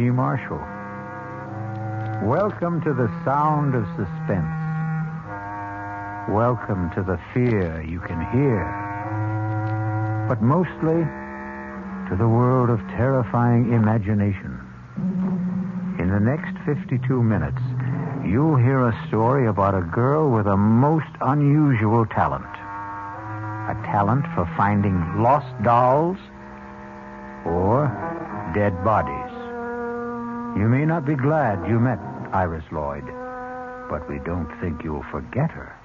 I'm Marshall. Welcome to the sound of suspense. Welcome to the fear you can hear. But mostly to the world of terrifying imagination. In the next 52 minutes, you'll hear a story about a girl with a most unusual talent a talent for finding lost dolls or dead bodies. You may not be glad you met Iris Lloyd, but we don't think you'll forget her.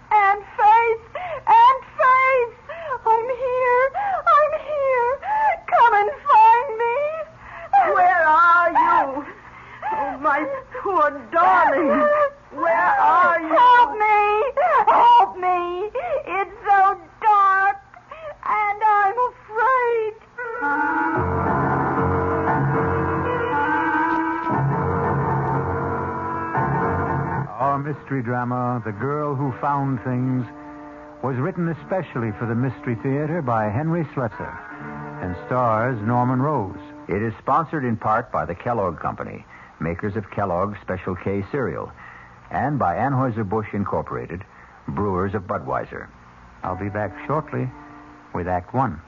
Written especially for the Mystery Theater by Henry Slesar and stars Norman Rose. It is sponsored in part by the Kellogg Company, makers of Kellogg's Special K cereal, and by Anheuser-Busch Incorporated, brewers of Budweiser. I'll be back shortly with Act One.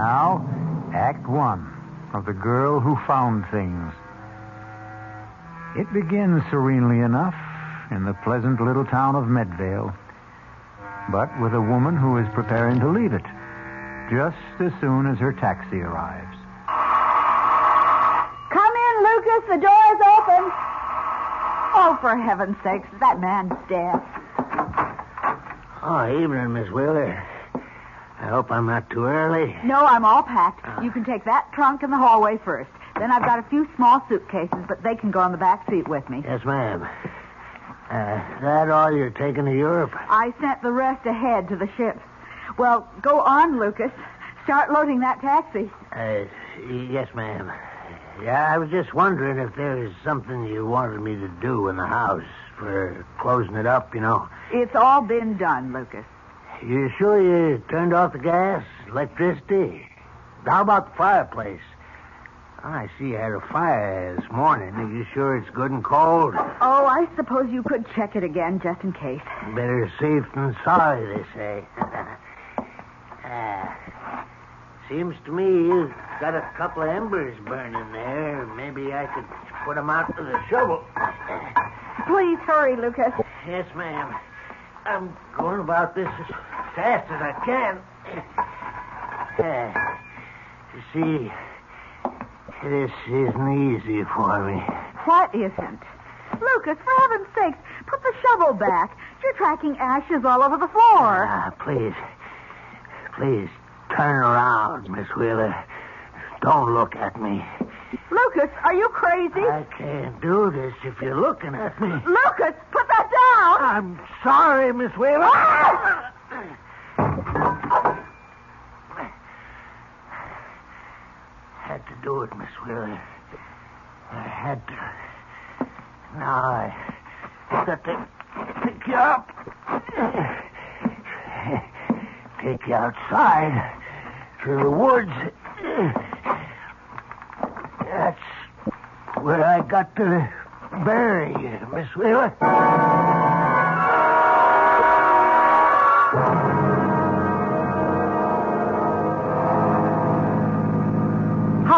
Now, Act One of The Girl Who Found Things. It begins serenely enough in the pleasant little town of Medvale, but with a woman who is preparing to leave it just as soon as her taxi arrives. Come in, Lucas. The door is open. Oh, for heaven's sakes, that man's dead. Oh, evening, Miss Wheeler. I hope I'm not too early. No, I'm all packed. You can take that trunk in the hallway first. Then I've got a few small suitcases, but they can go on the back seat with me. Yes, ma'am. Uh, that all you're taking to Europe? I sent the rest ahead to the ships. Well, go on, Lucas. Start loading that taxi. Uh, yes, ma'am. Yeah, I was just wondering if there was something you wanted me to do in the house for closing it up, you know. It's all been done, Lucas. You sure you turned off the gas, electricity? How about the fireplace? I see you had a fire this morning. Are you sure it's good and cold? Oh, I suppose you could check it again just in case. Better safe than sorry, they say. Ah, seems to me you've got a couple of embers burning there. Maybe I could put them out with a shovel. Please hurry, Lucas. Yes, ma'am. I'm going about this as fast as I can. Ah, you see, this isn't easy for me. What isn't? Lucas, for heaven's sake, put the shovel back. You're tracking ashes all over the floor. Ah, please, please turn around, Miss Wheeler. Don't look at me. Lucas, are you crazy? I can't do this if you're looking at me. Lucas, put that down. I'm sorry, Miss Wheeler. had to do it, Miss Wheeler. I had to. Now I got to pick you up. Take you outside through the woods. That's where I got to bury you, Miss Wheeler.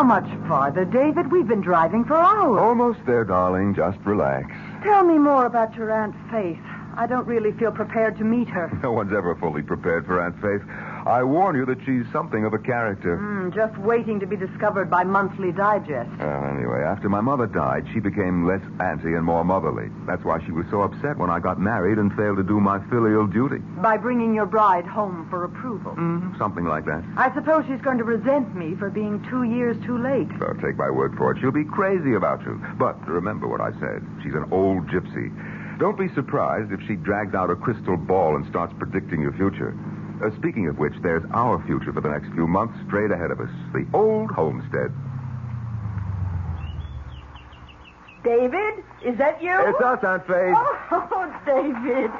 How much farther, David? We've been driving for hours. Almost there, darling. Just relax. Tell me more about your Aunt Faith. I don't really feel prepared to meet her. No one's ever fully prepared for Aunt Faith. I warn you that she's something of a character. Mm, just waiting to be discovered by Monthly Digest. Well, anyway, after my mother died, she became less auntie and more motherly. That's why she was so upset when I got married and failed to do my filial duty. By bringing your bride home for approval. Mm, something like that. I suppose she's going to resent me for being two years too late. Well, take my word for it. She'll be crazy about you. But remember what I said. She's an old gypsy. Don't be surprised if she drags out a crystal ball and starts predicting your future. Uh, speaking of which, there's our future for the next few months straight ahead of us. The old homestead. David, is that you? It's us, Aunt Faith. Oh, David,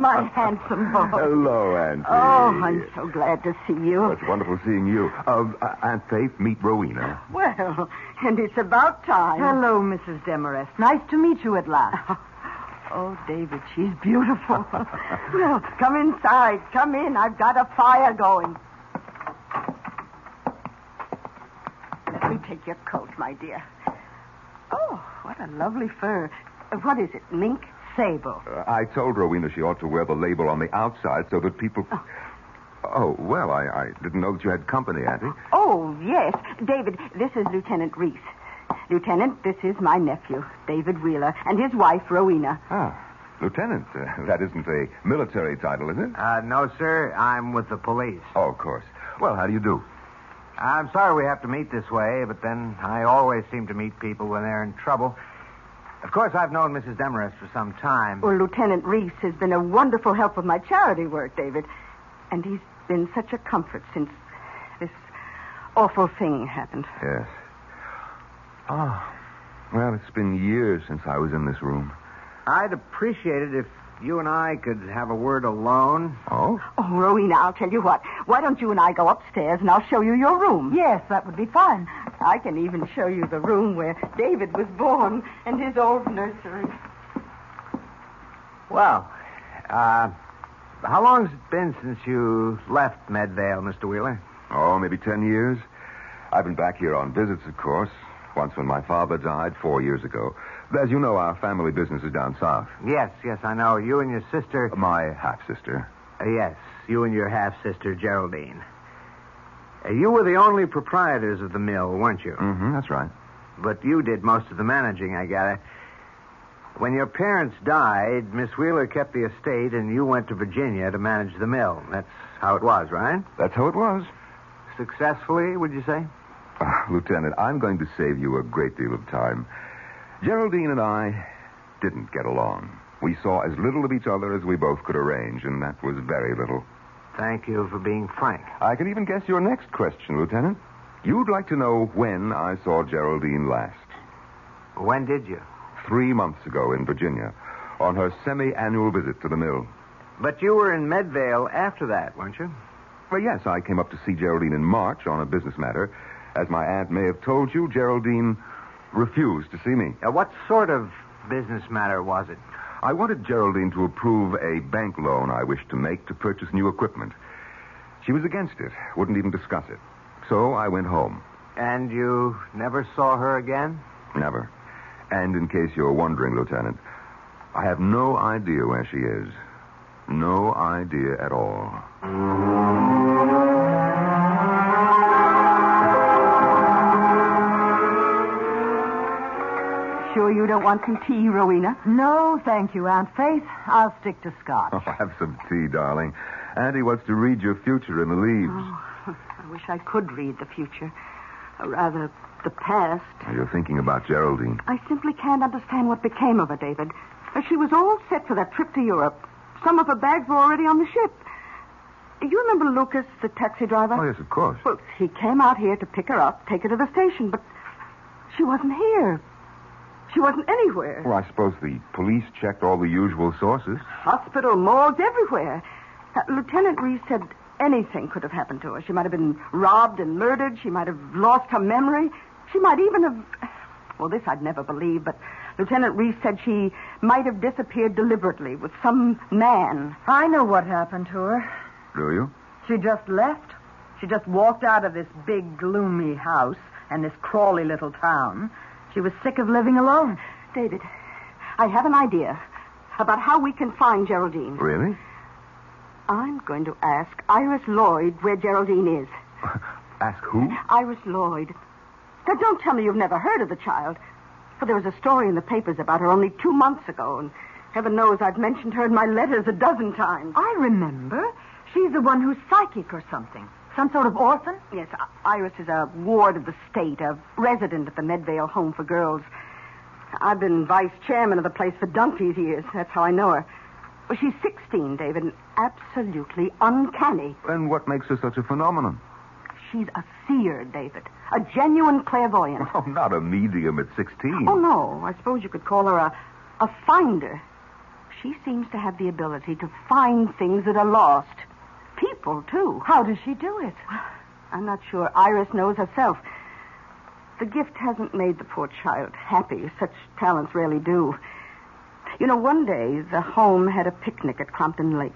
my handsome boy. Hello, Auntie. Oh, I'm so glad to see you. It's wonderful seeing you. Uh, uh, Aunt Faith, meet Rowena. Well, and it's about time. Hello, Mrs. Demarest. Nice to meet you at last. Oh, David, she's beautiful. well, come inside. Come in. I've got a fire going. Let me take your coat, my dear. Oh, what a lovely fur. Uh, What is it, mink? Sable. Uh, I told Rowena she ought to wear the label on the outside so that people. Oh, well, I, I didn't know that you had company, Auntie. Oh, yes. David, this is Lieutenant Reese. Lieutenant, this is my nephew, David Wheeler, and his wife, Rowena. Ah, Lieutenant. Uh, that isn't a military title, is it? Uh, no, sir. I'm with the police. Oh, of course. Well, how do you do? I'm sorry we have to meet this way, but then I always seem to meet people when they're in trouble. Of course, I've known Mrs. Demarest for some time. Well, Lieutenant Reese has been a wonderful help with my charity work, David. And he's been such a comfort since this awful thing happened. Yes. Oh, well, it's been years since I was in this room. I'd appreciate it if you and I could have a word alone. Oh? Oh, Rowena, I'll tell you what. Why don't you and I go upstairs and I'll show you your room? Yes, that would be fine. I can even show you the room where David was born and his old nursery. Well, uh, how long's it been since you left Medvale, Mr. Wheeler? Oh, maybe ten years. I've been back here on visits, of course. Once when my father died four years ago. As you know, our family business is down south. Yes, yes, I know. You and your sister. My half sister. Uh, yes, you and your half sister, Geraldine. Uh, you were the only proprietors of the mill, weren't you? Mm-hmm, that's right. But you did most of the managing, I gather. When your parents died, Miss Wheeler kept the estate, and you went to Virginia to manage the mill. That's how it was, right? That's how it was. Successfully, would you say? Ah, Lieutenant, I'm going to save you a great deal of time. Geraldine and I didn't get along. We saw as little of each other as we both could arrange, and that was very little. Thank you for being frank. I can even guess your next question, Lieutenant. You'd like to know when I saw Geraldine last. When did you? Three months ago in Virginia, on her semi-annual visit to the mill. But you were in Medvale after that, weren't you? Well, yes, I came up to see Geraldine in March on a business matter. As my aunt may have told you, Geraldine refused to see me. Uh, what sort of business matter was it? I wanted Geraldine to approve a bank loan I wished to make to purchase new equipment. She was against it, wouldn't even discuss it. So I went home. And you never saw her again? Never. And in case you're wondering, Lieutenant, I have no idea where she is. No idea at all. Sure you don't want some tea, Rowena? No, thank you, Aunt Faith. I'll stick to scotch. Oh, have some tea, darling. Auntie wants to read your future in the leaves. Oh, I wish I could read the future. Or rather, the past. You're thinking about Geraldine. I simply can't understand what became of her, David. Uh, She was all set for that trip to Europe. Some of her bags were already on the ship. Do you remember Lucas, the taxi driver? Oh, yes, of course. Well, he came out here to pick her up, take her to the station, but she wasn't here. She wasn't anywhere. Well, I suppose the police checked all the usual sources. Hospital, morgues, everywhere. Uh, Lieutenant Reese said anything could have happened to her. She might have been robbed and murdered. She might have lost her memory. She might even have. Well, this I'd never believe, but Lieutenant Reese said she might have disappeared deliberately with some man. I know what happened to her. Do you? She just left. She just walked out of this big, gloomy house and this crawly little town. She was sick of living alone. David, I have an idea about how we can find Geraldine. Really? I'm going to ask Iris Lloyd where Geraldine is. Ask who? Iris Lloyd. Now, don't tell me you've never heard of the child. For there was a story in the papers about her only two months ago, and heaven knows I've mentioned her in my letters a dozen times. I remember. She's the one who's psychic or something. Some sort of orphan? Yes, Iris is a ward of the state, a resident at the Medvale Home for Girls. I've been vice chairman of the place for donkey's years. That's how I know her. Well, she's 16, David, and absolutely uncanny. And what makes her such a phenomenon? She's a seer, David. A genuine clairvoyant. Oh, not a medium at 16. Oh, no. I suppose you could call her a, a finder. She seems to have the ability to find things that are lost. People, too. How does she do it? I'm not sure Iris knows herself. The gift hasn't made the poor child happy. Such talents rarely do. You know, one day the home had a picnic at Crompton Lake.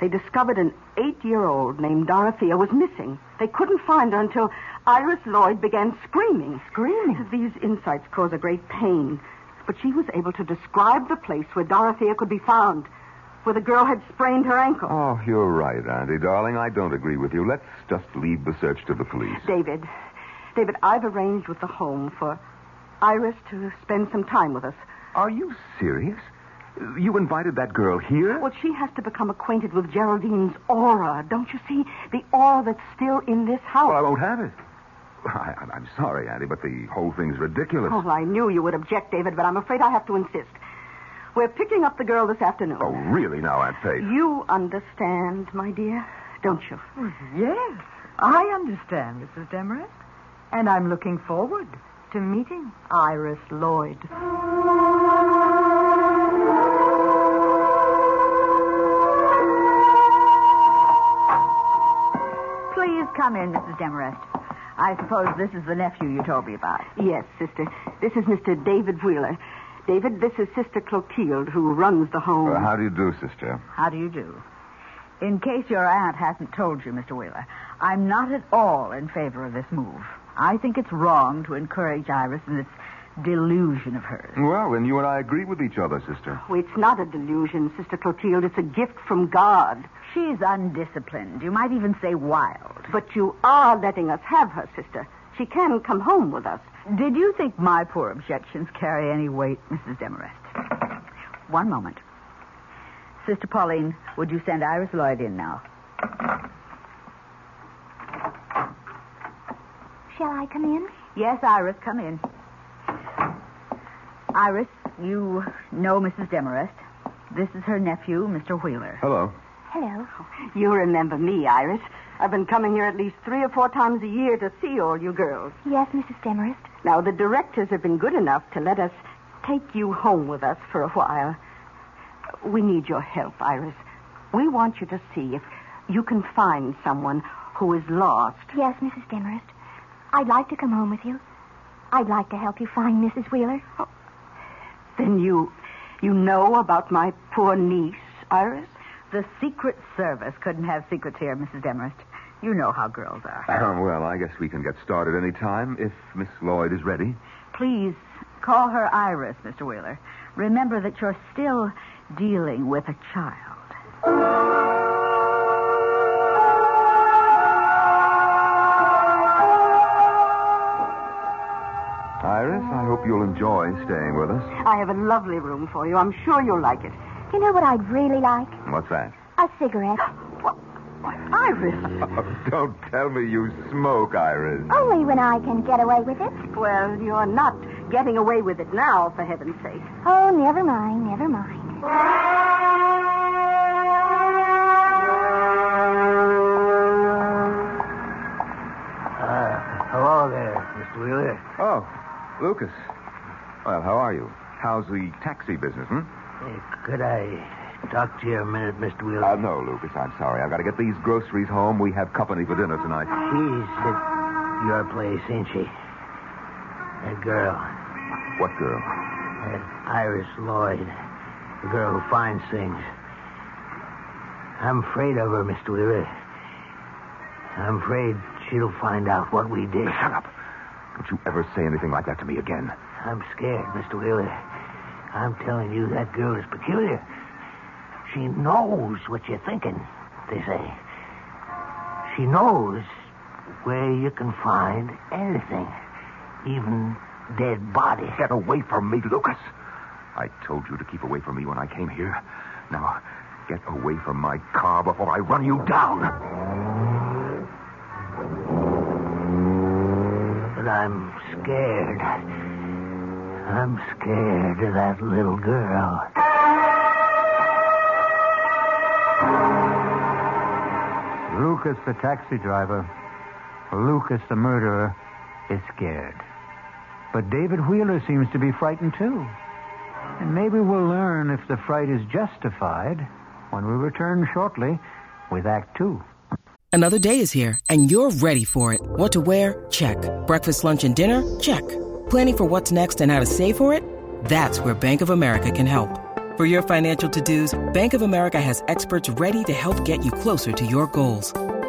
They discovered an eight-year-old named Dorothea was missing. They couldn't find her until Iris Lloyd began screaming. Screaming? These insights cause a great pain. But she was able to describe the place where Dorothea could be found, where the girl had sprained her ankle. Oh, you're right, Auntie, darling. I don't agree with you. Let's just leave the search to the police. David, David, I've arranged with the home for Iris to spend some time with us. Are you serious? You invited that girl here? Well, she has to become acquainted with Geraldine's aura. Don't you see? The aura that's still in this house. Well, I won't have it. I, I'm- I'm sorry, Auntie, but the whole thing's ridiculous. Oh, I knew you would object, David, but I'm afraid I have to insist. We're picking up the girl this afternoon. Oh, really now, Aunt Faith? You understand, my dear, don't you? Oh, yes, I understand, Mrs. Demarest. And I'm looking forward to meeting Iris Lloyd. Please come in, Mrs. Demarest. I suppose this is the nephew you told me about. Yes, sister. This is Mr. David Wheeler. David, this is Sister Clotilde, who runs the home. Uh, how do you do, sister? How do you do? In case your aunt hasn't told you, Mr. Wheeler, I'm not at all in favor of this move. I think it's wrong to encourage Iris in this delusion of hers. Well, then you and I agree with each other, sister. Oh, it's not a delusion, Sister Clotilde. It's a gift from God. She's undisciplined. You might even say wild. But you are letting us have her, sister. She can come home with us. Did you think my poor objections carry any weight, Mrs. Demarest? One moment. Sister Pauline, would you send Iris Lloyd in now? Shall I come in? Yes, Iris, come in. Iris, you know Mrs. Demarest. This is her nephew, Mr. Wheeler. Hello. Hello. You remember me, Iris. I've been coming here at least three or four times a year to see all you girls. Yes, Mrs. Demarest. Now, the directors have been good enough to let us take you home with us for a while. We need your help, Iris. We want you to see if you can find someone who is lost. Yes, Mrs. Demarest. I'd like to come home with you. I'd like to help you find Mrs. Wheeler. Oh. Then you you know about my poor niece, Iris? The Secret Service couldn't have secrets here, Mrs. Demarest. You know how girls are. Uh, well, I guess we can get started any time if Miss Lloyd is ready. Please call her Iris, Mr. Wheeler. Remember that you're still dealing with a child. Iris, I hope you'll enjoy staying with us. I have a lovely room for you. I'm sure you'll like it. You know what I'd really like? What's that? A cigarette. Iris. Oh, don't tell me you smoke, Iris. Only when I can get away with it. Well, you're not getting away with it now, for heaven's sake. Oh, never mind, never mind. Uh, hello there mr Wheeler. Oh, Lucas. Well, how are you? How's the taxi business, hmm? Good could I talk to you a minute, Mr. Wheeler? Uh, no, Lucas, I'm sorry. I've got to get these groceries home. We have company for dinner tonight. She's at your place, ain't she? That girl. What girl? That Iris Lloyd. The girl who finds things. I'm afraid of her, Mr. Wheeler. I'm afraid she'll find out what we did. Shut up. Don't you ever say anything like that to me again. I'm scared, Mr. Wheeler. I'm telling you, that girl is peculiar. She knows what you're thinking, they say. She knows where you can find anything, even dead bodies. Get away from me, Lucas. I told you to keep away from me when I came here. Now, get away from my car before I run you down. But I'm scared. I'm scared of that little girl. Lucas, the taxi driver, Lucas, the murderer, is scared. But David Wheeler seems to be frightened too. And maybe we'll learn if the fright is justified when we return shortly with Act Two. Another day is here, and you're ready for it. What to wear? Check. Breakfast, lunch, and dinner? Check. Planning for what's next and how to save for it? That's where Bank of America can help. For your financial to-dos, Bank of America has experts ready to help get you closer to your goals.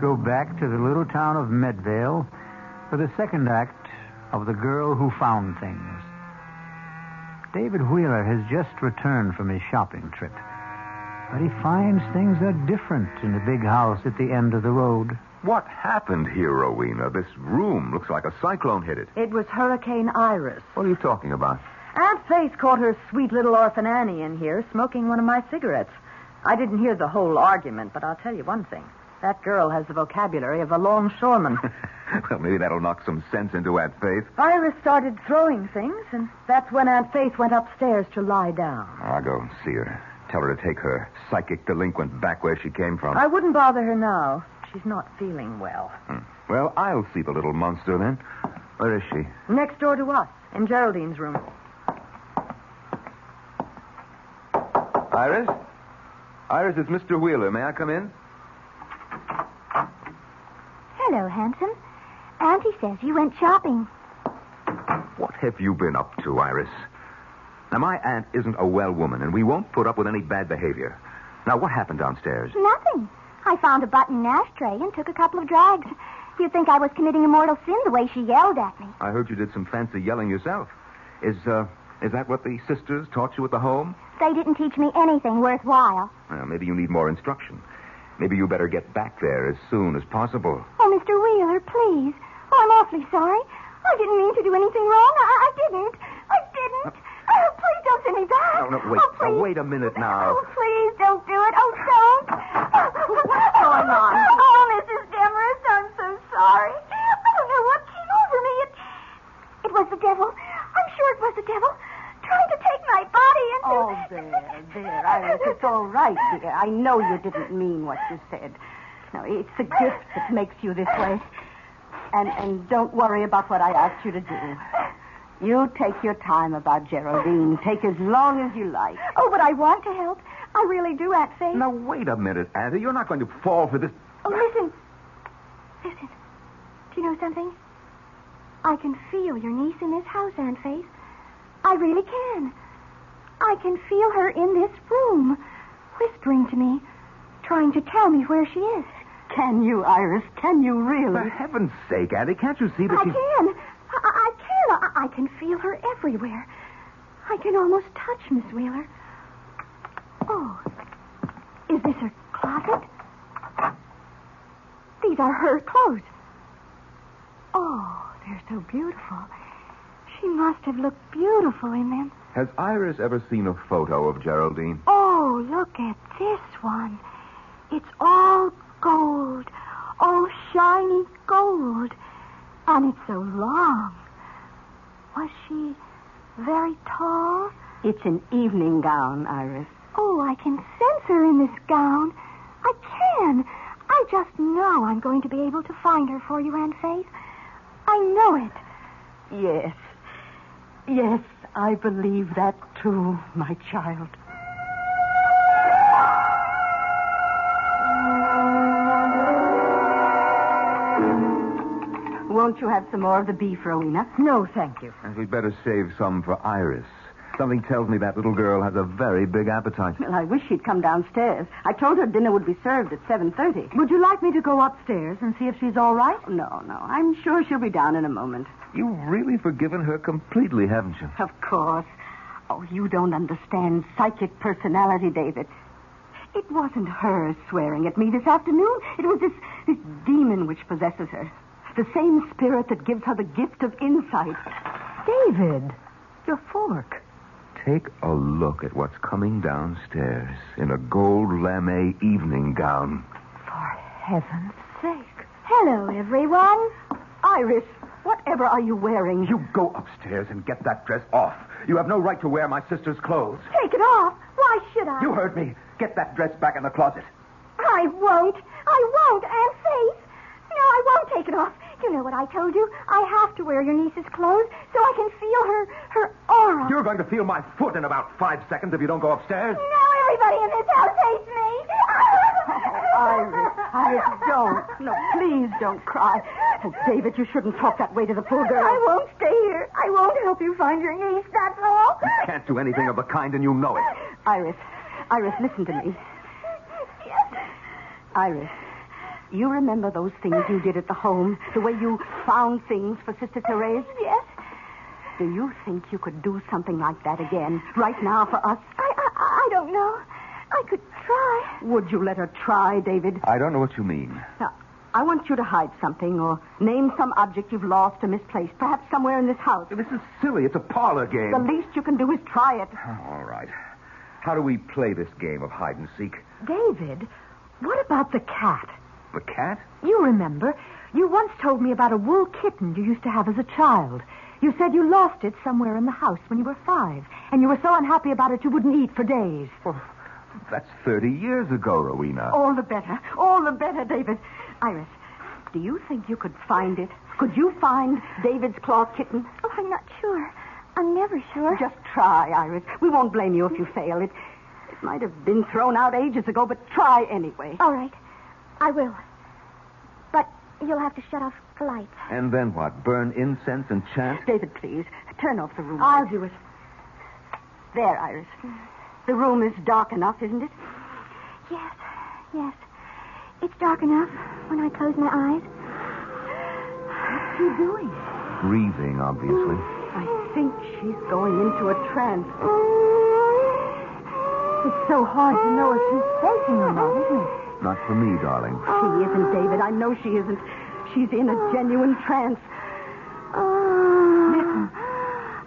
Go back to the little town of Medvale for the second act of The Girl Who Found Things. David Wheeler has just returned from his shopping trip, but he finds things are different in the big house at the end of the road. What happened here, Rowena? This room looks like a cyclone hit it. It was Hurricane Iris. What are you talking about? Aunt Faith caught her sweet little orphan Annie in here smoking one of my cigarettes. I didn't hear the whole argument, but I'll tell you one thing. That girl has the vocabulary of a longshoreman. well, maybe that'll knock some sense into Aunt Faith. Iris started throwing things, and that's when Aunt Faith went upstairs to lie down. I'll go and see her. Tell her to take her psychic delinquent back where she came from. I wouldn't bother her now. She's not feeling well. Hmm. Well, I'll see the little monster then. Where is she? Next door to us, in Geraldine's room. Iris? Iris, it's Mr. Wheeler. May I come in? Hello, handsome. Auntie says you went shopping. What have you been up to, Iris? Now, my aunt isn't a well woman, and we won't put up with any bad behavior. Now, what happened downstairs? Nothing. I found a button ashtray and took a couple of drags. You'd think I was committing a mortal sin the way she yelled at me. I heard you did some fancy yelling yourself. Is, uh, is that what the sisters taught you at the home? They didn't teach me anything worthwhile. Well, maybe you need more instruction. Maybe you better get back there as soon as possible. Oh, Mr. Wheeler, please. Oh, I'm awfully sorry. I didn't mean to do anything wrong. I, I didn't. I didn't. Uh, oh, please don't send me back. No, no, wait. Oh, please. Now, wait a minute now. Oh, please don't do it. Oh, don't. What's going on? Oh, Mrs. Demarest, I'm so sorry. I don't know what came over me. It, it was the devil. I'm sure it was the devil trying to take my body into... Oh, there, there, Iris. It's all right, dear. I know you didn't mean what you said. No, it's the gift that makes you this way. And and don't worry about what I asked you to do. You take your time about Geraldine. Take as long as you like. Oh, but I want to help. I really do, Aunt Faith. Now, wait a minute, Auntie. You're not going to fall for this. Oh, listen. Listen. Do you know something? I can feel your niece in this house, Aunt Faith. I really can. I can feel her in this room, whispering to me, trying to tell me where she is. Can you, Iris? Can you really? For heaven's sake, Andy, can't you see that I she's... can. I, I can. I, I can feel her everywhere. I can almost touch Miss Wheeler. Oh, is this her closet? These are her clothes. Oh, they're so beautiful. She must have looked beautiful in them. Has Iris ever seen a photo of Geraldine? Oh, look at this one. It's all gold, all shiny gold. And it's so long. Was she very tall? It's an evening gown, Iris. Oh, I can sense her in this gown. I can. I just know I'm going to be able to find her for you, Aunt Faith. I know it. Yes. Yes, I believe that too, my child. Won't you have some more of the beef, Rowena? No, thank you. And we'd better save some for Iris. Something tells me that little girl has a very big appetite. Well, I wish she'd come downstairs. I told her dinner would be served at 7.30. Would you like me to go upstairs and see if she's all right? No, no. I'm sure she'll be down in a moment. You've really forgiven her completely, haven't you? Of course. Oh, you don't understand psychic personality, David. It wasn't her swearing at me this afternoon. It was this, this demon which possesses her. The same spirit that gives her the gift of insight. David, your fork. Take a look at what's coming downstairs in a gold lame evening gown. For heaven's sake. Hello, everyone. Iris, whatever are you wearing? You go upstairs and get that dress off. You have no right to wear my sister's clothes. Take it off. Why should I? You heard me. Get that dress back in the closet. I won't. I won't, Aunt Faith. No, I won't take it off. You know what I told you? I have to wear your niece's clothes so I can feel her her aura. You're going to feel my foot in about five seconds if you don't go upstairs. Now everybody in this house hates me. Iris, Iris, don't. No, please don't cry. Oh, David, you shouldn't talk that way to the poor girl. I won't stay here. I won't help you find your niece, that's all. You can't do anything of the kind, and you know it. Iris, Iris, listen to me. Yes. Iris, you remember those things you did at the home? The way you found things for Sister Therese? Yes. Do you think you could do something like that again, right now for us? I, I, I don't know. I could try. Would you let her try, David? I don't know what you mean. Now, I want you to hide something or name some object you've lost or misplaced, perhaps somewhere in this house. This is silly. It's a parlor game. The least you can do is try it. Oh, all right. How do we play this game of hide and seek? David, what about the cat? The cat? You remember, you once told me about a wool kitten you used to have as a child. You said you lost it somewhere in the house when you were five, and you were so unhappy about it you wouldn't eat for days. Well, that's 30 years ago, Rowena. All the better. All the better, David. Iris, do you think you could find it? Could you find David's cloth kitten? Oh, I'm not sure. I'm never sure. Just try, Iris. We won't blame you if you fail. It, it might have been thrown out ages ago, but try anyway. All right. I will. But you'll have to shut off the lights. And then what? Burn incense and chant? David, please, turn off the room. I'll do it. There, Iris. Mm. The room is dark enough, isn't it? Yes, yes. It's dark enough when I close my eyes. What's she doing? Breathing, obviously. I think she's going into a trance. It's so hard to know if she's faking or not, isn't it? Not for me, darling. She isn't, David. I know she isn't. She's in a genuine trance. Oh, Listen.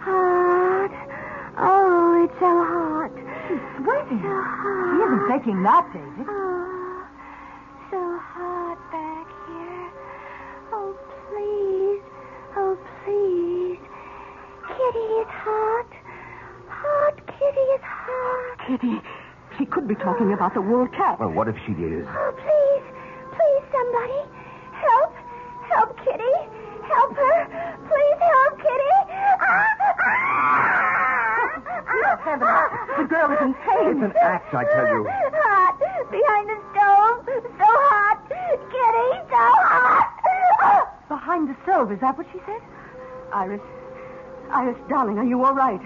hot. Oh, it's so hot. She's sweating. So hot. She isn't faking that, David. Oh, so hot back here. Oh, please. Oh, please. Kitty is hot. Hot Kitty is hot. Kitty, she could be talking about the wool cat. Well, what if she is? Oh, please. Please, somebody. Help. Help Kitty. Help her. Please help Kitty. Ah, Dear heavens, the girl is in pain. It's an act, I tell you. Hot. Behind the stove. So hot. Kitty, so hot. Behind the stove, is that what she said? Iris, Iris, darling, are you all right?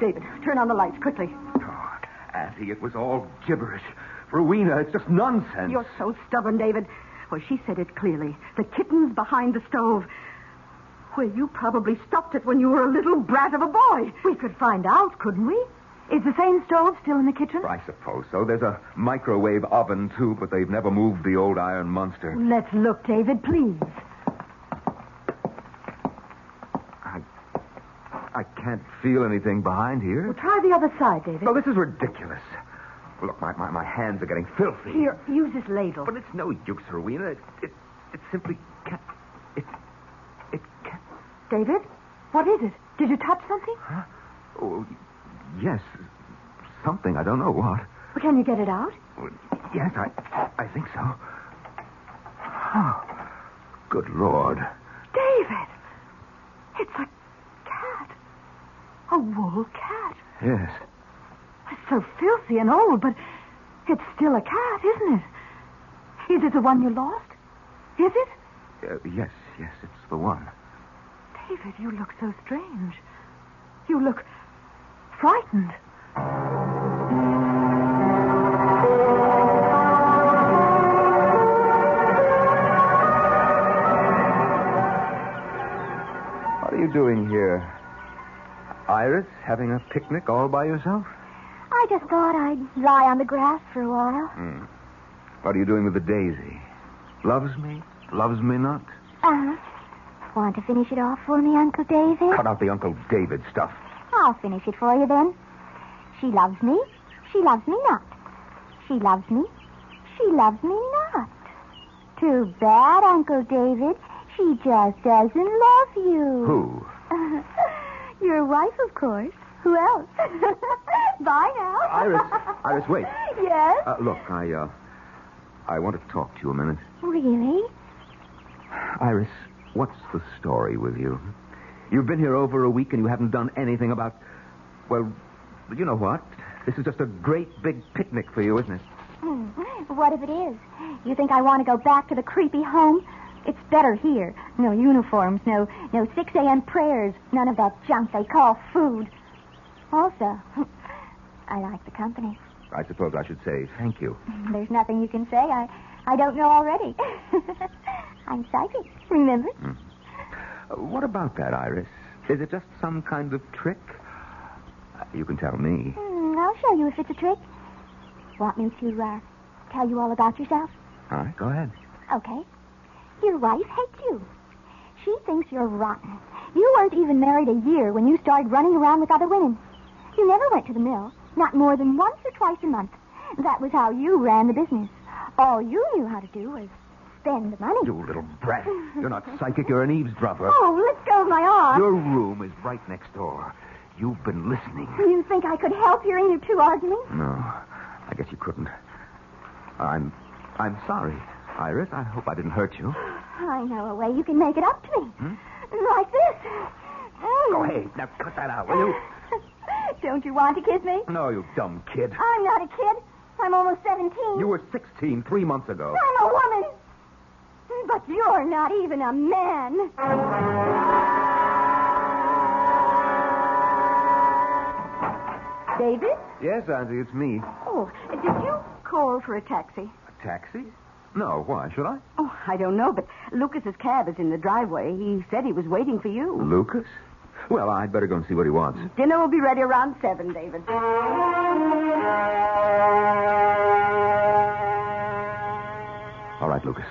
David, turn on the lights quickly. God, Auntie, it was all gibberish. Rowena, it's just nonsense. You're so stubborn, David. Well, she said it clearly. The kitten's behind the stove. Well, you probably stopped it when you were a little brat of a boy. We could find out, couldn't we? Is the same stove still in the kitchen? I suppose so. There's a microwave oven, too, but they've never moved the old iron monster. Let's look, David, please. I, I can't feel anything behind here. Well, try the other side, David. No, this is ridiculous. Look, my, my, my hands are getting filthy. Here, use this ladle. But it's no use, Rowena. It, it, it simply can't. It, it can't. David, what is it? Did you touch something? Huh? Oh, yes. Something. I don't know what. Well, can you get it out? Yes, I, I think so. Oh, good Lord. David! It's a cat. A wool cat. Yes. It's so filthy and old, but it's still a cat, isn't it? Is it the one you lost? Is it? Uh, yes, yes, it's the one. David, you look so strange. You look frightened. What are you doing here? Iris, having a picnic all by yourself? I just thought I'd lie on the grass for a while. Hmm. What are you doing with the daisy? Loves me? Loves me not? Uh-huh. Want to finish it off for me, Uncle David? Cut out the Uncle David stuff. I'll finish it for you then. She loves me. She loves me not. She loves me. She loves me not. Too bad, Uncle David. She just doesn't love you. Who? Your wife, of course. Who else? Bye now. Iris. Iris, wait. Yes? Uh, look, I, uh, I want to talk to you a minute. Really? Iris, what's the story with you? You've been here over a week and you haven't done anything about. Well, you know what? This is just a great big picnic for you, isn't it? Hmm. What if it is? You think I want to go back to the creepy home? It's better here. No uniforms, no no 6 a.m. prayers, none of that junk they call food. Also, I like the company. I suppose I should say thank you. There's nothing you can say I I don't know already. I'm psychic, remember? Hmm. What about that, Iris? Is it just some kind of trick? Uh, you can tell me. Hmm, I'll show you if it's a trick. Want me to uh, tell you all about yourself? All right, go ahead. Okay. Your wife hates you. She thinks you're rotten. You weren't even married a year when you started running around with other women. You never went to the mill, not more than once or twice a month. That was how you ran the business. All you knew how to do was spend money. You little brat. You're not psychic, you're an eavesdropper. Oh, let go of my arm. Your room is right next door. You've been listening. You think I could help hearing you two arguing? No, I guess you couldn't. I'm, I'm sorry, Iris. I hope I didn't hurt you. I know a way you can make it up to me. Hmm? Like this. Go ahead. Now cut that out, will you? Don't you want to kiss me? No, you dumb kid. I'm not a kid. I'm almost 17. You were 16 three months ago. I'm a woman. But you're not even a man. David? Yes, Auntie, it's me. Oh, did you call for a taxi? A taxi? No, why should I? Oh, I don't know, but Lucas's cab is in the driveway. He said he was waiting for you. Lucas? Well, I'd better go and see what he wants. Dinner will be ready around seven, David. All right, Lucas.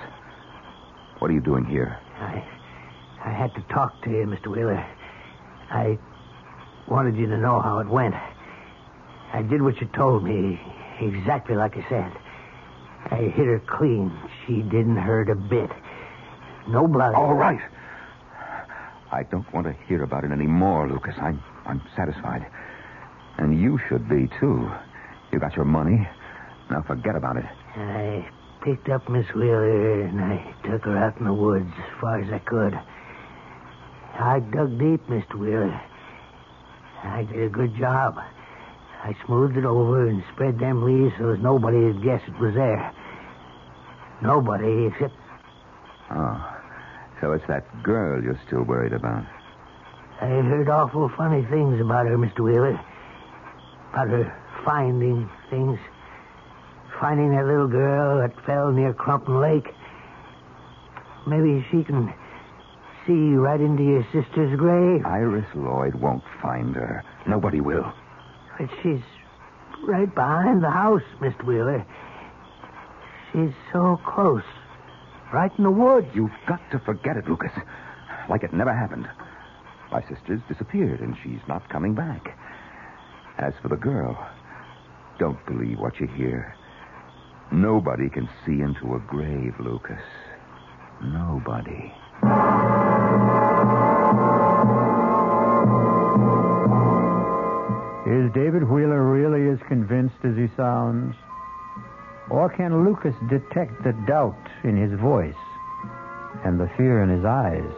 What are you doing here? I, I had to talk to you, Mr. Wheeler. I wanted you to know how it went. I did what you told me, exactly like I said. I hit her clean. She didn't hurt a bit. No blood. All right. I don't want to hear about it anymore, Lucas. I'm I'm satisfied. And you should be, too. You got your money. Now forget about it. I picked up Miss Wheeler and I took her out in the woods as far as I could. I dug deep, Mr. Wheeler. I did a good job. I smoothed it over and spread them leaves so as nobody would guess it was there. Nobody except. Oh. So it's that girl you're still worried about. I heard awful funny things about her, Mr. Wheeler. about her finding things. Finding that little girl that fell near Crumpton Lake. Maybe she can see right into your sister's grave. Iris Lloyd won't find her. Nobody will. But she's right behind the house, Mr. Wheeler. She's so close. Right in the woods. You've got to forget it, Lucas. Like it never happened. My sister's disappeared, and she's not coming back. As for the girl, don't believe what you hear. Nobody can see into a grave, Lucas. Nobody. Is David Wheeler really as convinced as he sounds? Or can Lucas detect the doubt in his voice and the fear in his eyes?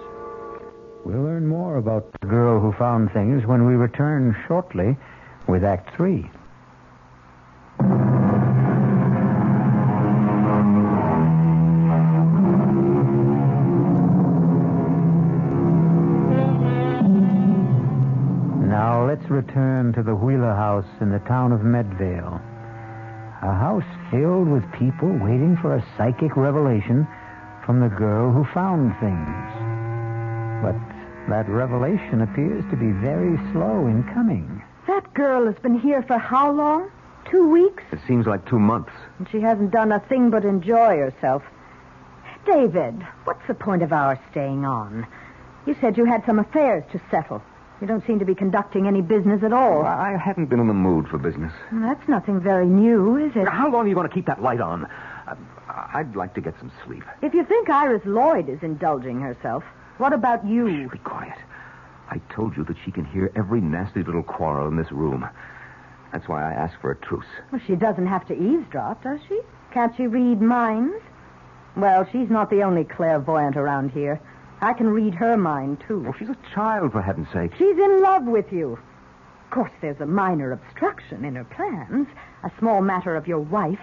We'll learn more about the girl who found things when we return shortly with Act Three. Return to the Wheeler house in the town of Medvale. A house filled with people waiting for a psychic revelation from the girl who found things. But that revelation appears to be very slow in coming. That girl has been here for how long? Two weeks? It seems like two months. And she hasn't done a thing but enjoy herself. David, what's the point of our staying on? You said you had some affairs to settle. You don't seem to be conducting any business at all. I haven't been in the mood for business. That's nothing very new, is it? How long are you going to keep that light on? Uh, I'd like to get some sleep. If you think Iris Lloyd is indulging herself, what about you? Be quiet. I told you that she can hear every nasty little quarrel in this room. That's why I asked for a truce. Well, she doesn't have to eavesdrop, does she? Can't she read minds? Well, she's not the only clairvoyant around here. I can read her mind, too. Well, she's a child, for heaven's sake. She's in love with you. Of course, there's a minor obstruction in her plans, a small matter of your wife.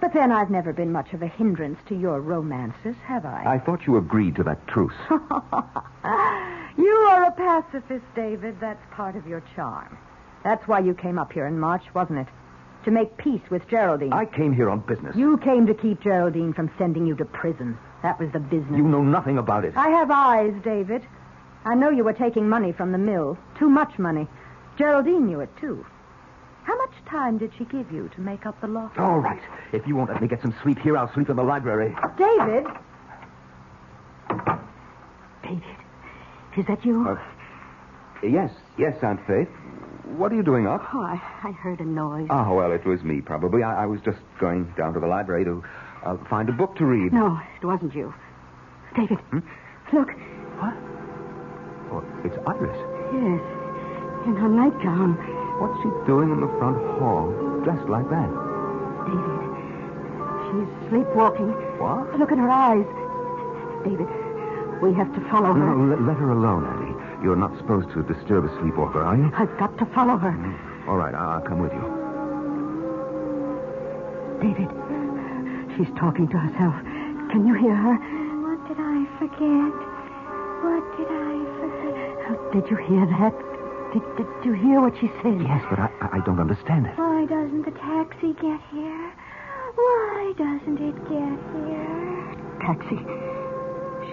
But then I've never been much of a hindrance to your romances, have I? I thought you agreed to that truce. you are a pacifist, David. That's part of your charm. That's why you came up here in March, wasn't it? To make peace with Geraldine. I came here on business. You came to keep Geraldine from sending you to prison. That was the business. You know nothing about it. I have eyes, David. I know you were taking money from the mill. Too much money. Geraldine knew it, too. How much time did she give you to make up the loss? All right. If you won't let me get some sleep here, I'll sleep in the library. David? David, is that you? Uh, yes, yes, Aunt Faith. What are you doing up? Oh, I, I heard a noise. Oh, well, it was me, probably. I, I was just going down to the library to uh, find a book to read. No, it wasn't you. David, Hmm? look. What? Oh, it's Iris. Yes, in her nightgown. What's she doing in the front hall, dressed like that? David, she's sleepwalking. What? Look at her eyes. David, we have to follow her. No, let, let her alone. You're not supposed to disturb a sleepwalker, are you? I've got to follow her. Mm. All right, I'll, I'll come with you. David, she's talking to herself. Can you hear her? What did I forget? What did I forget? Oh, did you hear that? Did, did you hear what she said? Yes, but I, I I don't understand it. Why doesn't the taxi get here? Why doesn't it get here? Taxi.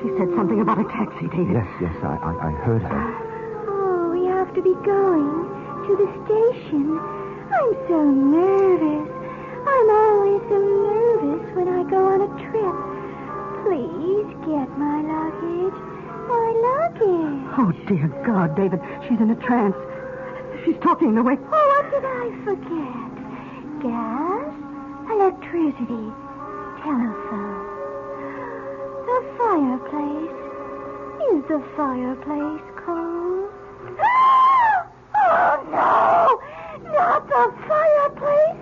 She said something about a taxi, David. Yes, yes, I, I, I heard her. Oh, we have to be going to the station. I'm so nervous. I'm always so nervous when I go on a trip. Please get my luggage. My luggage. Oh, dear God, David. She's in a trance. She's talking the way. Oh, what did I forget? Gas, electricity, telephone. The fireplace. Is the fireplace cold? Oh, no! Not the fireplace!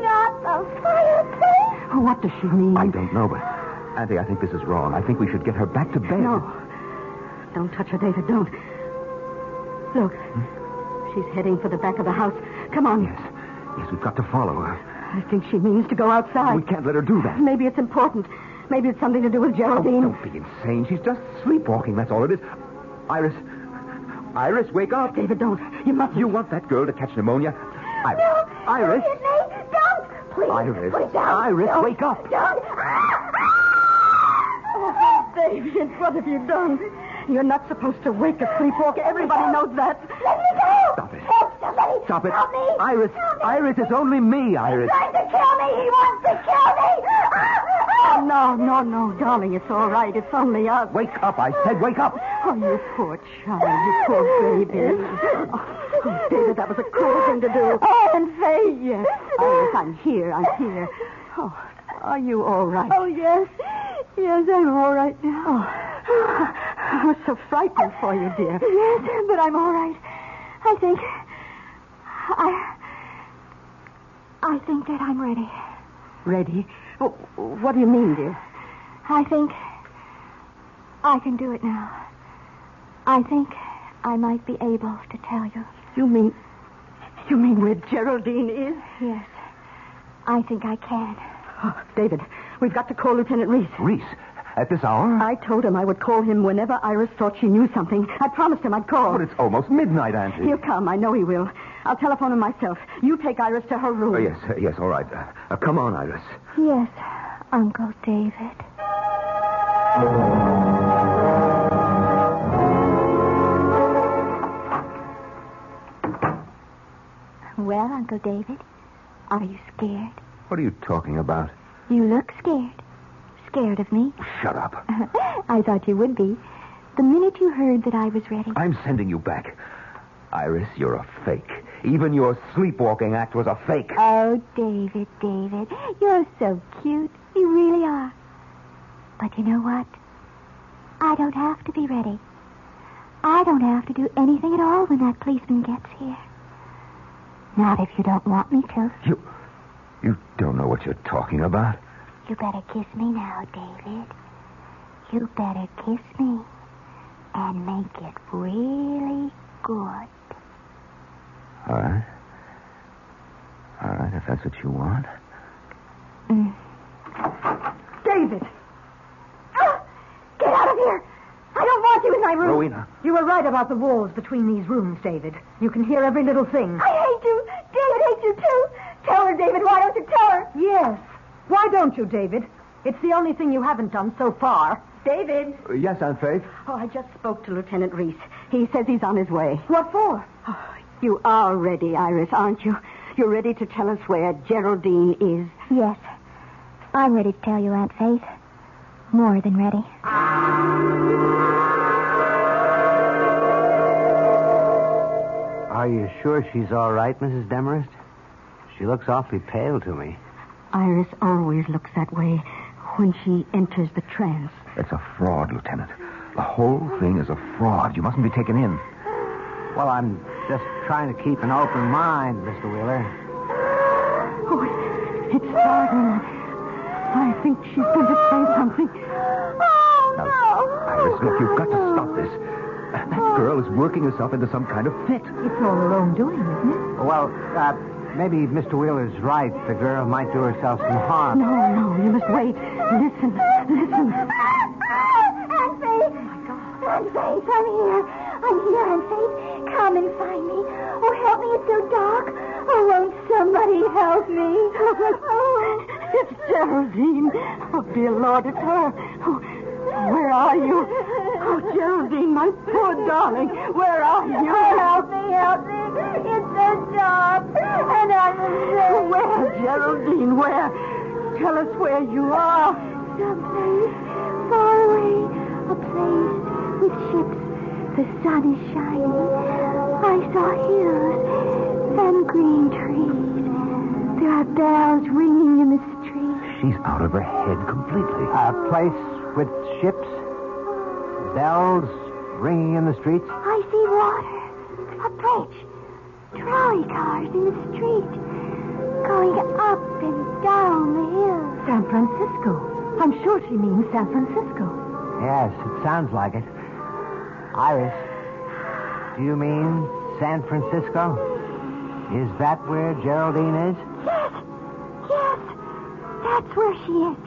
Not the fireplace! Oh, what does she mean? I don't know, but Auntie, I think this is wrong. I think we should get her back to bed. No. Don't touch her, David. Don't. Look. Hmm? She's heading for the back of the house. Come on. Yes, yes, we've got to follow her. I think she means to go outside. We can't let her do that. Maybe it's important. Maybe it's something to do with Geraldine. Oh, don't be insane. She's just sleepwalking. That's all it is. Iris, Iris, wake up. David, don't. You mustn't. You want that girl to catch pneumonia? Iris. Don't. Iris. Don't hit me. Don't. Please. Iris. Down. Iris, Don't. wake up. Don't. Oh, David, what have you done? You're not supposed to wake a sleepwalker. Everybody knows that. Let me go. Stop it. Help somebody. Stop it. Help me. Iris. Help me. Iris, it's only me, Iris. He's trying to kill me. He wants to kill me. Ah! Oh, no, no, no, darling. It's all right. It's only us. Wake up, I said, wake up. Oh, you poor child. You poor baby. Oh, oh, David, that was a cruel thing to do. Oh, and Faye. Yes. Oh, Iris, I'm here. I'm here. Oh, are you all right? Oh, yes. Yes, I'm all right now. Oh, I was so frightened for you, dear. Yes, but I'm all right. I think. I. I think that I'm ready. Ready? What do you mean, dear? I think. I can do it now. I think I might be able to tell you. You mean. You mean where Geraldine is? Yes. I think I can. Oh, David, we've got to call Lieutenant Reese. Reese, at this hour? I told him I would call him whenever Iris thought she knew something. I promised him I'd call. But it's almost midnight, Auntie. He'll come. I know he will. I'll telephone him myself. You take Iris to her room. Oh, yes, uh, yes, all right. Uh, uh, come on, Iris. Yes, Uncle David. Well, Uncle David, are you scared? What are you talking about? You look scared. Scared of me? Shut up. I thought you would be. The minute you heard that I was ready. I'm sending you back. Iris, you're a fake. Even your sleepwalking act was a fake. Oh, David, David, you're so cute. You really are. But you know what? I don't have to be ready. I don't have to do anything at all when that policeman gets here. Not if you don't want me to. You. You don't know what you're talking about. You better kiss me now, David. You better kiss me and make it really good. All right. All right, if that's what you want. Mm. David! Ah! Get out of here! I don't want you in my room. Rowena. You were right about the walls between these rooms, David. You can hear every little thing. I hate you. David hates you too. Tell her, David. Why don't you tell her? Yes. Why don't you, David? It's the only thing you haven't done so far. David! Uh, yes, Aunt Faith? Oh, I just spoke to Lieutenant Reese. He says he's on his way. What for? Oh, you are ready, Iris, aren't you? You're ready to tell us where Geraldine is. Yes. I'm ready to tell you, Aunt Faith. More than ready. Are you sure she's all right, Mrs. Demarest? She looks awfully pale to me. Iris always looks that way when she enters the trance. It's a fraud, Lieutenant. The whole thing is a fraud. You mustn't be taken in. Well, I'm just trying to keep an open mind, Mr. Wheeler. Oh, it's starting. I think she's going to say something. Oh, Now, Iris, look, you've got to stop this. That girl is working herself into some kind of fit. It's all her own doing, isn't it? Well, uh, maybe Mr. Wheeler's right. The girl might do herself some harm. No, no, you must wait. Listen, listen. Aunt Faith! Oh, my God. Aunt Faith, I'm here. I'm here, Aunt Faith. Come and find me. Oh, help me. It's so dark. Oh, won't somebody help me? Oh. It's Geraldine. Oh, dear Lord, it's her. Oh, where are you? Oh, Geraldine, my poor darling. Where are you? Oh, help me, help me. It's so dark. And I'm afraid. Where, Geraldine? Where? Tell us where you are. Someplace far away. A place with ships. The sun is shining. I saw hills and green trees. There are bells ringing in the street. She's out of her head completely. A place with ships, bells ringing in the streets. I see water. A bridge. Trolley cars in the street. Going up and down the hill. San Francisco. I'm sure she means San Francisco. Yes, it sounds like it. Iris, do you mean San Francisco? Is that where Geraldine is? Yes. Yes. That's where she is.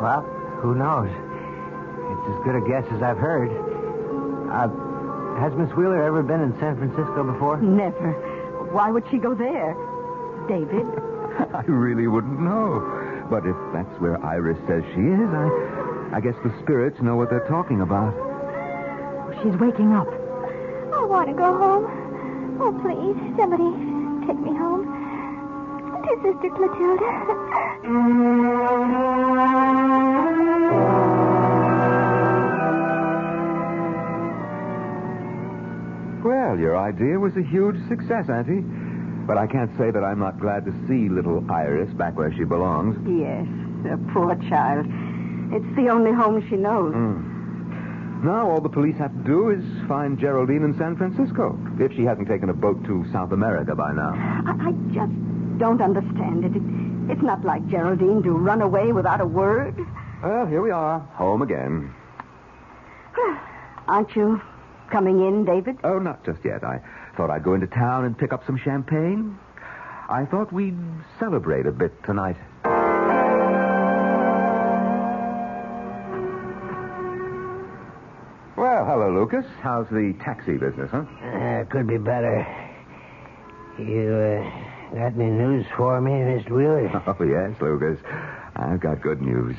Well, who knows? It's as good a guess as I've heard. Uh, has Miss Wheeler ever been in San Francisco before? Never. Why would she go there? David? I really wouldn't know. But if that's where Iris says she is, I, I guess the spirits know what they're talking about. She's waking up. I want to go home. Oh, please, somebody take me home. To Sister Clotilda. Well, your idea was a huge success, Auntie. But I can't say that I'm not glad to see little Iris back where she belongs. Yes, the poor child. It's the only home she knows. Hmm. Now all the police have to do is find Geraldine in San Francisco. If she hasn't taken a boat to South America by now. I, I just don't understand it. it. It's not like Geraldine to run away without a word. Well, here we are, home again. Aren't you coming in, David? Oh, not just yet. I thought I'd go into town and pick up some champagne. I thought we'd celebrate a bit tonight. Hello, Lucas. How's the taxi business, huh? Uh, could be better. You uh, got any news for me, Mr. Wheeler? Oh, yes, Lucas. I've got good news.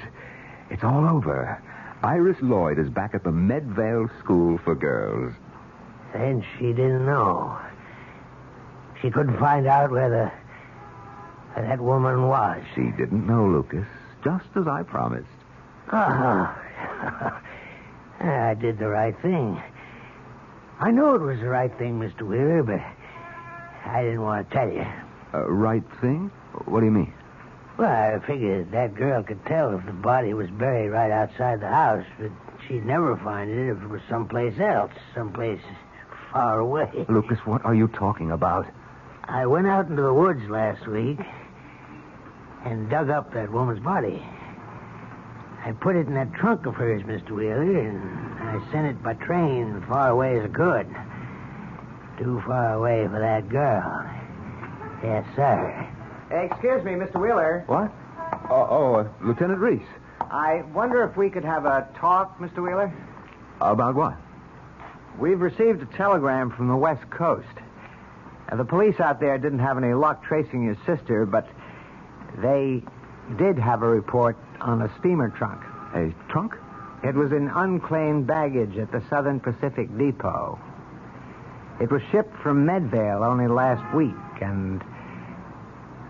It's all over. Iris Lloyd is back at the Medvale School for Girls. And she didn't know. She couldn't find out where the where that woman was. She didn't know, Lucas, just as I promised. Oh. I did the right thing. I know it was the right thing, Mr. Wheeler, but I didn't want to tell you. Uh, right thing? What do you mean? Well, I figured that girl could tell if the body was buried right outside the house, but she'd never find it if it was someplace else, someplace far away. Lucas, what are you talking about? I went out into the woods last week and dug up that woman's body. I put it in that trunk of hers, Mr. Wheeler, and I sent it by train far away as I could. Too far away for that girl. Yes, sir. Excuse me, Mr. Wheeler. What? Oh, oh uh, Lieutenant Reese. I wonder if we could have a talk, Mr. Wheeler? About what? We've received a telegram from the West Coast. Uh, the police out there didn't have any luck tracing your sister, but they did have a report on a steamer trunk. A trunk? It was in unclaimed baggage at the Southern Pacific Depot. It was shipped from Medvale only last week, and,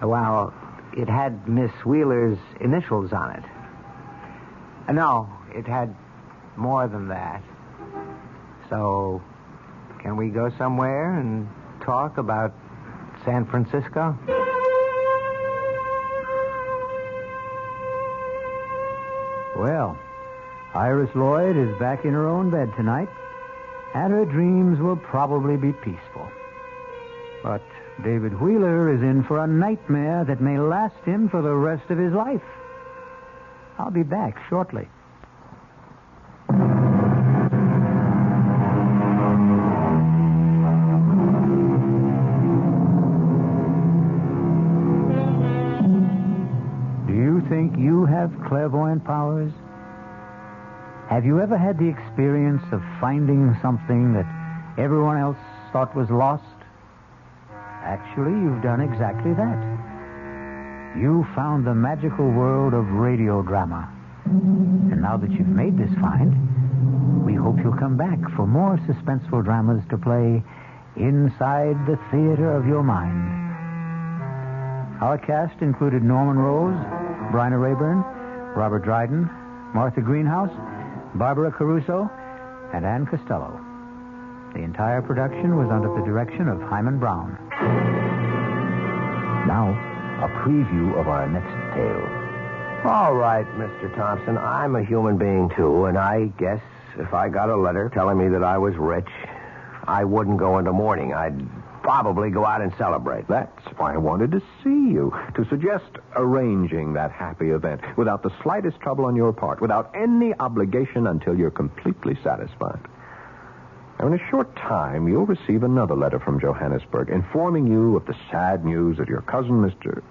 well, it had Miss Wheeler's initials on it. Uh, no, it had more than that. So, can we go somewhere and talk about San Francisco? Well, Iris Lloyd is back in her own bed tonight, and her dreams will probably be peaceful. But David Wheeler is in for a nightmare that may last him for the rest of his life. I'll be back shortly. Clairvoyant powers? Have you ever had the experience of finding something that everyone else thought was lost? Actually, you've done exactly that. You found the magical world of radio drama. And now that you've made this find, we hope you'll come back for more suspenseful dramas to play inside the theater of your mind. Our cast included Norman Rose, Bryna Raeburn, Robert Dryden, Martha Greenhouse, Barbara Caruso, and Ann Costello. The entire production was under the direction of Himan Brown. Now, a preview of our next tale. All right, Mr. Thompson. I'm a human being, too, and I guess if I got a letter telling me that I was rich, I wouldn't go into mourning. I'd probably go out and celebrate. That's why I wanted to see you, to suggest arranging that happy event without the slightest trouble on your part, without any obligation until you're completely satisfied. Now, in a short time, you'll receive another letter from Johannesburg informing you of the sad news that your cousin, Mr.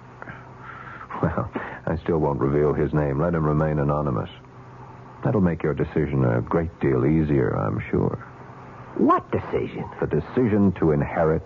Well, I still won't reveal his name. Let him remain anonymous. That'll make your decision a great deal easier, I'm sure. What decision? The decision to inherit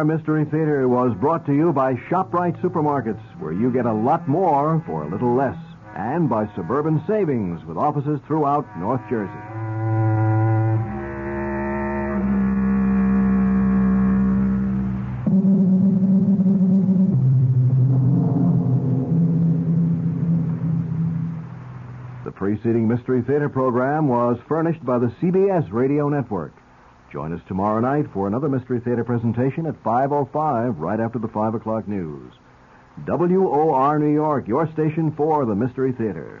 WOR Mystery Theater was brought to you by ShopRite Supermarkets, where you get a lot more for a little less, and by Suburban Savings, with offices throughout North Jersey. The preceding Mystery Theater program was furnished by the CBS Radio Network. Join us tomorrow night for another Mystery Theater presentation at 5.05, right after the 5 o'clock news. WOR New York, your station for the Mystery Theater.